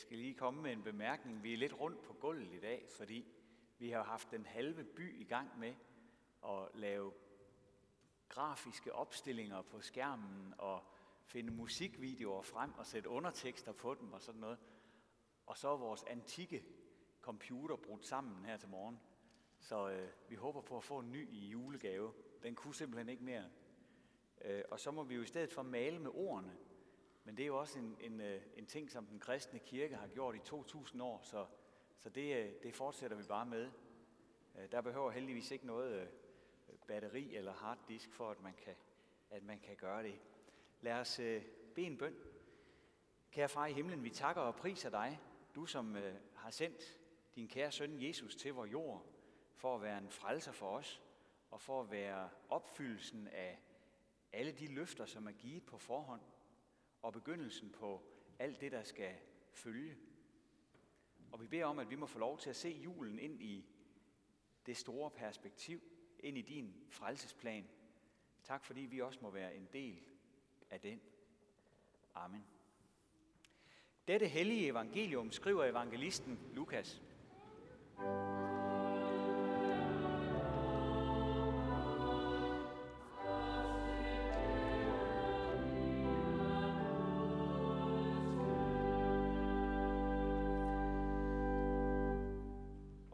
Skal lige komme med en bemærkning. Vi er lidt rundt på gulvet i dag, fordi vi har haft den halve by i gang med at lave grafiske opstillinger på skærmen og finde musikvideoer frem og sætte undertekster på dem og sådan noget. Og så er vores antikke computer brudt sammen her til morgen. Så øh, vi håber på at få en ny i julegave. Den kunne simpelthen ikke mere. Øh, og så må vi jo i stedet for male med ordene. Men det er jo også en, en, øh, en ting, som den kristne kirke har gjort i 2000 år, så, så det, øh, det fortsætter vi bare med. Øh, der behøver heldigvis ikke noget batteri eller harddisk for, at man kan, at man kan gøre det. Lad os bede en bøn. Kære far i himlen, vi takker og priser dig, du som har sendt din kære søn Jesus til vores jord, for at være en frelser for os, og for at være opfyldelsen af alle de løfter, som er givet på forhånd, og begyndelsen på alt det, der skal følge. Og vi beder om, at vi må få lov til at se julen ind i det store perspektiv, ind i din frelsesplan. Tak fordi vi også må være en del af den. Amen. Dette hellige evangelium skriver evangelisten Lukas.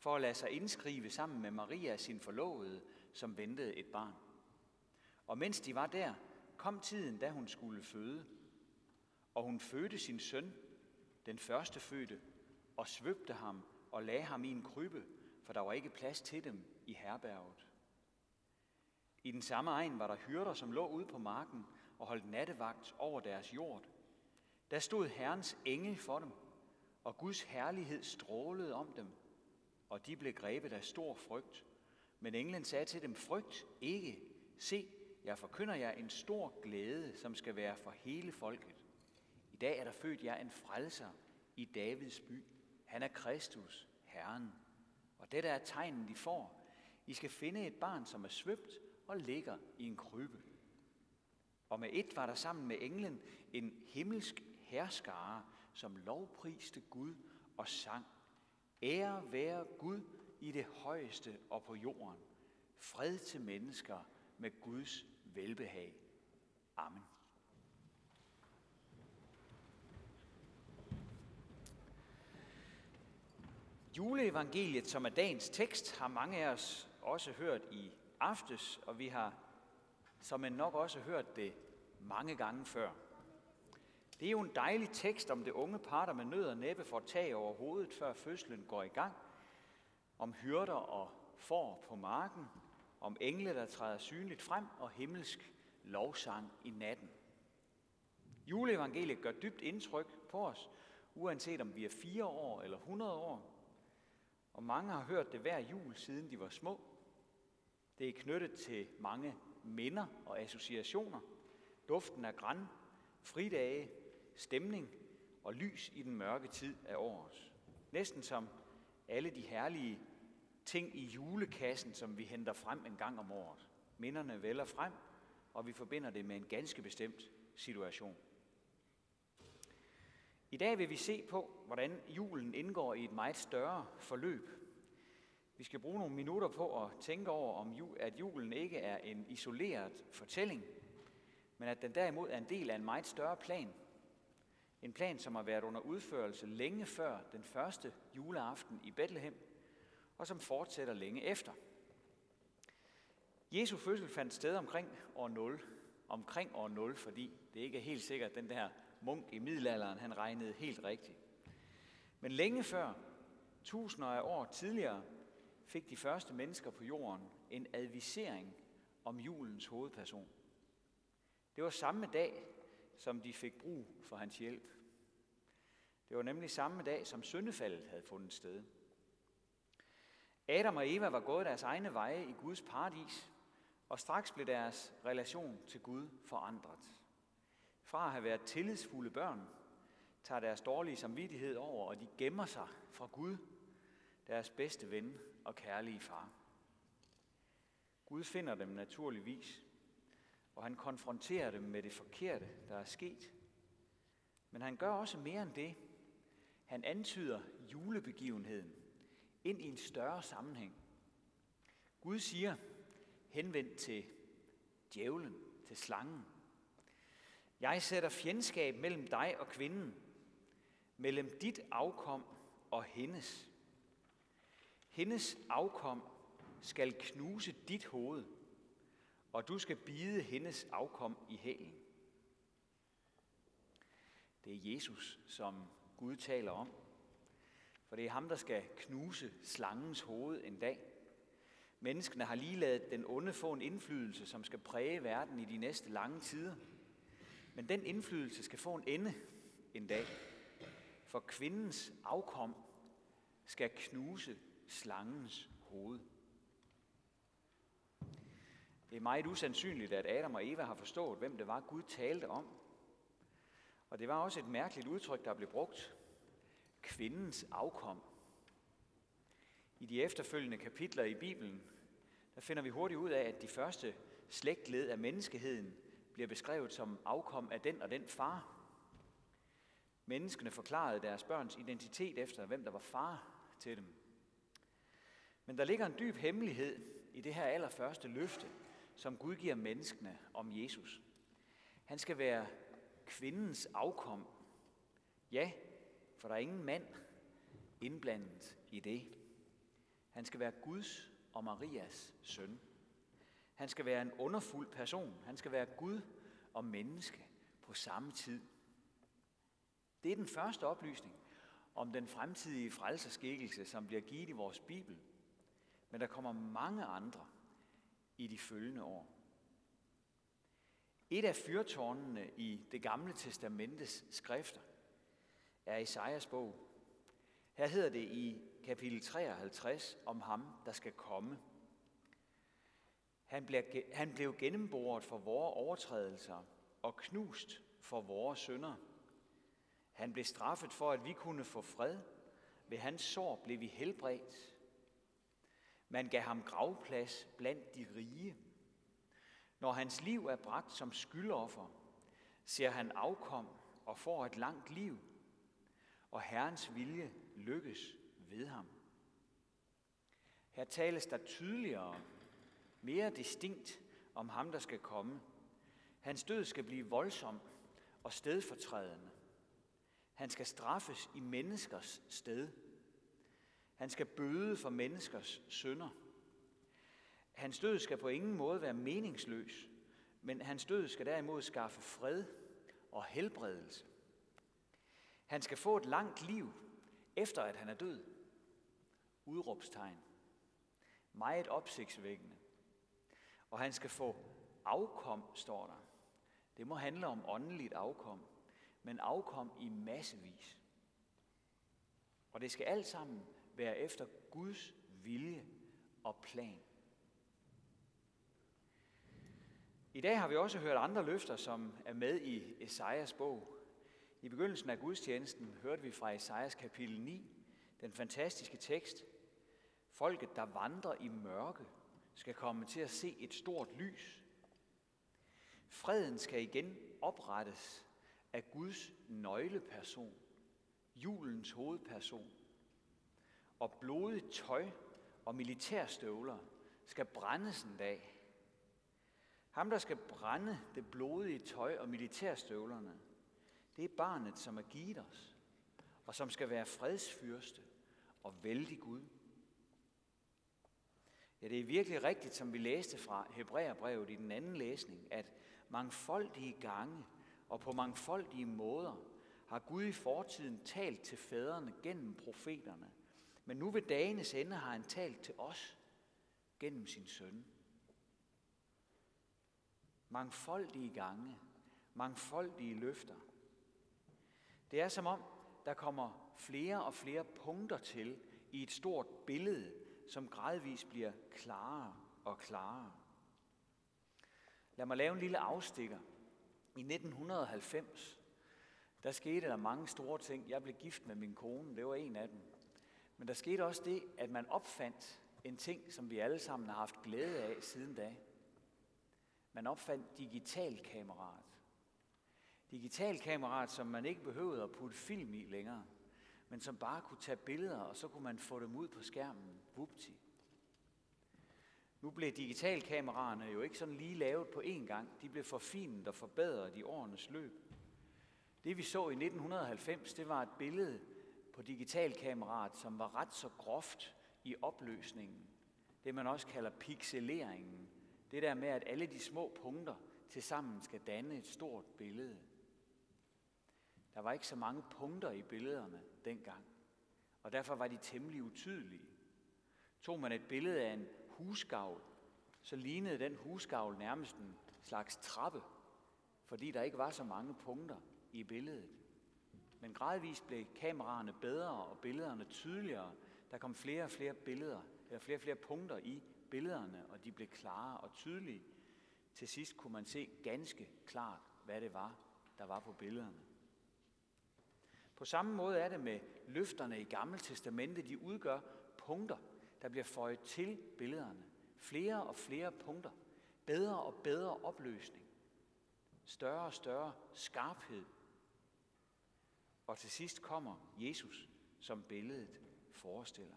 for at lade sig indskrive sammen med Maria, sin forlovede, som ventede et barn. Og mens de var der, kom tiden, da hun skulle føde. Og hun fødte sin søn, den første fødte, og svøbte ham og lagde ham i en krybbe, for der var ikke plads til dem i herberget. I den samme egen var der hyrder, som lå ude på marken og holdt nattevagt over deres jord. Der stod Herrens engel for dem, og Guds herlighed strålede om dem, og de blev grebet af stor frygt. Men englen sagde til dem, frygt ikke. Se, jeg forkynder jer en stor glæde, som skal være for hele folket. I dag er der født jer en frelser i Davids by. Han er Kristus, Herren. Og dette er tegnen, de får. I skal finde et barn, som er svøbt og ligger i en krybbe. Og med et var der sammen med englen en himmelsk herskare, som lovpriste Gud og sang Ære være Gud i det højeste og på jorden. Fred til mennesker med Guds velbehag. Amen. Juleevangeliet, som er dagens tekst, har mange af os også hørt i aftes, og vi har som en nok også hørt det mange gange før. Det er jo en dejlig tekst om det unge par, der med nød og næppe får tag over hovedet, før fødslen går i gang. Om hyrder og får på marken. Om engle, der træder synligt frem, og himmelsk lovsang i natten. Juleevangeliet gør dybt indtryk på os, uanset om vi er fire år eller 100 år. Og mange har hørt det hver jul, siden de var små. Det er knyttet til mange minder og associationer. Duften af græn, fridage, stemning og lys i den mørke tid af året. Næsten som alle de herlige ting i julekassen, som vi henter frem en gang om året. Minderne vælger frem, og vi forbinder det med en ganske bestemt situation. I dag vil vi se på, hvordan julen indgår i et meget større forløb. Vi skal bruge nogle minutter på at tænke over, om at julen ikke er en isoleret fortælling, men at den derimod er en del af en meget større plan, en plan, som har været under udførelse længe før den første juleaften i Bethlehem, og som fortsætter længe efter. Jesu fødsel fandt sted omkring år 0. Omkring år 0, fordi det ikke er helt sikkert, at den der munk i middelalderen, han regnede helt rigtigt. Men længe før, tusinder af år tidligere, fik de første mennesker på jorden en advisering om julens hovedperson. Det var samme dag, som de fik brug for hans hjælp. Det var nemlig samme dag, som syndefaldet havde fundet sted. Adam og Eva var gået deres egne veje i Guds paradis, og straks blev deres relation til Gud forandret. Fra at have været tillidsfulde børn, tager deres dårlige samvittighed over, og de gemmer sig fra Gud, deres bedste ven og kærlige far. Gud finder dem naturligvis, og han konfronterer dem med det forkerte, der er sket. Men han gør også mere end det. Han antyder julebegivenheden ind i en større sammenhæng. Gud siger, henvendt til djævlen, til slangen. Jeg sætter fjendskab mellem dig og kvinden, mellem dit afkom og hendes. Hendes afkom skal knuse dit hoved, og du skal bide hendes afkom i hælen. Det er Jesus, som Gud taler om. For det er ham, der skal knuse slangens hoved en dag. Menneskene har lige lavet den onde få en indflydelse, som skal præge verden i de næste lange tider. Men den indflydelse skal få en ende en dag. For kvindens afkom skal knuse slangens hoved. Det er meget usandsynligt, at Adam og Eva har forstået, hvem det var, Gud talte om. Og det var også et mærkeligt udtryk, der blev brugt. Kvindens afkom. I de efterfølgende kapitler i Bibelen, der finder vi hurtigt ud af, at de første slægtled af menneskeheden bliver beskrevet som afkom af den og den far. Menneskene forklarede deres børns identitet efter, hvem der var far til dem. Men der ligger en dyb hemmelighed i det her allerførste løfte, som Gud giver menneskene om Jesus. Han skal være kvindens afkom. Ja, for der er ingen mand indblandet i det. Han skal være Guds og Marias søn. Han skal være en underfuld person. Han skal være Gud og menneske på samme tid. Det er den første oplysning om den fremtidige frelserskikkelse, som bliver givet i vores Bibel. Men der kommer mange andre i de følgende år. Et af fyrtårnene i det gamle testamentes skrifter er Isaias bog. Her hedder det i kapitel 53 om ham, der skal komme. Han blev, han blev gennemboret for vores overtrædelser og knust for vores synder. Han blev straffet for, at vi kunne få fred. Ved hans sår blev vi helbredt. Man gav ham gravplads blandt de rige. Når hans liv er bragt som skyldoffer, ser han afkom og får et langt liv, og Herrens vilje lykkes ved ham. Her tales der tydeligere, mere distinkt om ham, der skal komme. Hans død skal blive voldsom og stedfortrædende. Han skal straffes i menneskers sted. Han skal bøde for menneskers synder. Hans død skal på ingen måde være meningsløs, men hans død skal derimod skaffe fred og helbredelse. Han skal få et langt liv, efter at han er død. Udråbstegn. Meget opsigtsvækkende. Og han skal få afkom, står der. Det må handle om åndeligt afkom, men afkom i massevis. Og det skal alt sammen være efter Guds vilje og plan. I dag har vi også hørt andre løfter, som er med i Esajas bog. I begyndelsen af gudstjenesten hørte vi fra Esajas kapitel 9 den fantastiske tekst. Folket, der vandrer i mørke, skal komme til at se et stort lys. Freden skal igen oprettes af Guds nøgleperson, julens hovedperson. Og blodigt tøj og militærstøvler skal brændes en dag. Ham, der skal brænde det blodige tøj og militærstøvlerne, det er barnet, som er givet os, og som skal være fredsfyrste og vældig Gud. Ja, det er virkelig rigtigt, som vi læste fra Hebræerbrevet i den anden læsning, at mangfoldige gange og på mangfoldige måder har Gud i fortiden talt til fædrene gennem profeterne. Men nu ved dagenes ende har han talt til os gennem sin søn. Mangfoldige gange, mangfoldige løfter. Det er som om, der kommer flere og flere punkter til i et stort billede, som gradvist bliver klarere og klarere. Lad mig lave en lille afstikker. I 1990, der skete der mange store ting. Jeg blev gift med min kone, det var en af dem. Men der skete også det, at man opfandt en ting, som vi alle sammen har haft glæde af siden da. Man opfandt digitalkameraet. Digitalkameraet, som man ikke behøvede at putte film i længere, men som bare kunne tage billeder, og så kunne man få dem ud på skærmen. Vupti. Nu blev digitalkameraerne jo ikke sådan lige lavet på én gang. De blev forfinet og forbedret i årenes løb. Det vi så i 1990, det var et billede på digitalkameraet, som var ret så groft i opløsningen. Det man også kalder pixeleringen. Det der med, at alle de små punkter til sammen skal danne et stort billede. Der var ikke så mange punkter i billederne dengang, og derfor var de temmelig utydelige. Tog man et billede af en husgavl, så lignede den husgavl nærmest en slags trappe, fordi der ikke var så mange punkter i billedet. Men gradvist blev kameraerne bedre og billederne tydeligere. Der kom flere og flere billeder, eller flere og flere punkter i billederne, og de blev klare og tydelige. Til sidst kunne man se ganske klart, hvad det var, der var på billederne. På samme måde er det med løfterne i Gamle Testamente. De udgør punkter, der bliver føjet til billederne. Flere og flere punkter. Bedre og bedre opløsning. Større og større skarphed. Og til sidst kommer Jesus, som billedet forestiller.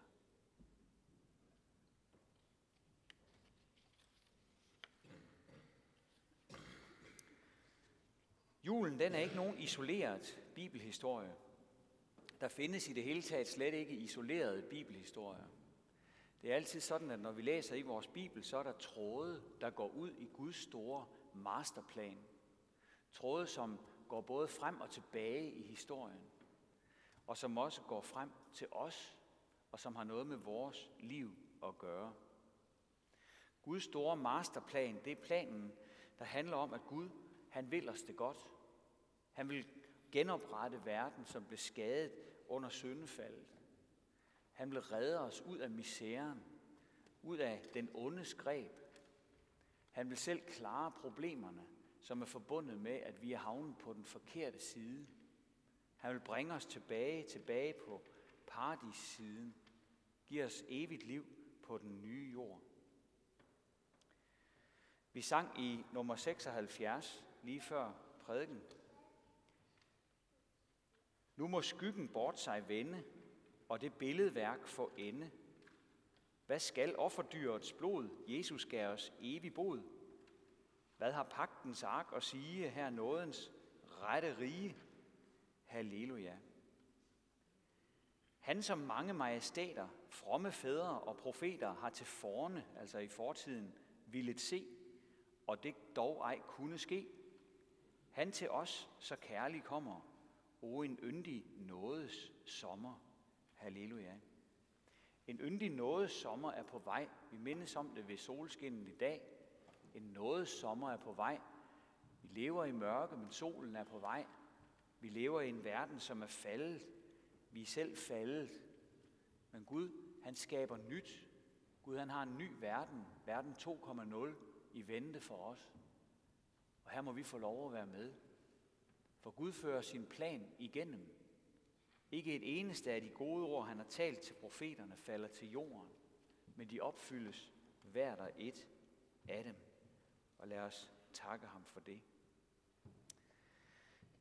Julen den er ikke nogen isoleret bibelhistorie. Der findes i det hele taget slet ikke isolerede bibelhistorier. Det er altid sådan, at når vi læser i vores bibel, så er der tråde, der går ud i Guds store masterplan. Tråde, som går både frem og tilbage i historien, og som også går frem til os, og som har noget med vores liv at gøre. Guds store masterplan, det er planen, der handler om, at Gud, han vil os det godt. Han vil genoprette verden, som blev skadet under syndefaldet. Han vil redde os ud af misæren, ud af den onde greb. Han vil selv klare problemerne, som er forbundet med, at vi er havnet på den forkerte side. Han vil bringe os tilbage, tilbage på paradissiden. Giv os evigt liv på den nye jord. Vi sang i nummer 76 lige før prædiken. Nu må skyggen bort sig vende, og det billedværk få ende. Hvad skal offerdyrets blod, Jesus gav os evig bod? Hvad har pagtens ark at sige her nådens rette rige? Halleluja. Han som mange majestater, fromme fædre og profeter har til forne, altså i fortiden, ville se, og det dog ej kunne ske. Han til os så kærlig kommer, o en yndig nådes sommer. Halleluja. En yndig nådes sommer er på vej. Vi mindes om det ved solskinnen i dag. En noget sommer er på vej. Vi lever i mørke, men solen er på vej. Vi lever i en verden, som er faldet. Vi er selv faldet. Men Gud, han skaber nyt. Gud, han har en ny verden. Verden 2.0 i vente for os. Og her må vi få lov at være med. For Gud fører sin plan igennem. Ikke et eneste af de gode ord, han har talt til profeterne, falder til jorden, men de opfyldes hver der et af dem. Og lad os takke ham for det.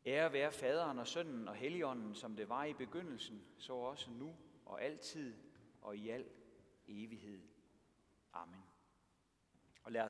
Ære være faderen og sønnen og helligånden, som det var i begyndelsen, så også nu og altid og i al evighed. Amen. Og lad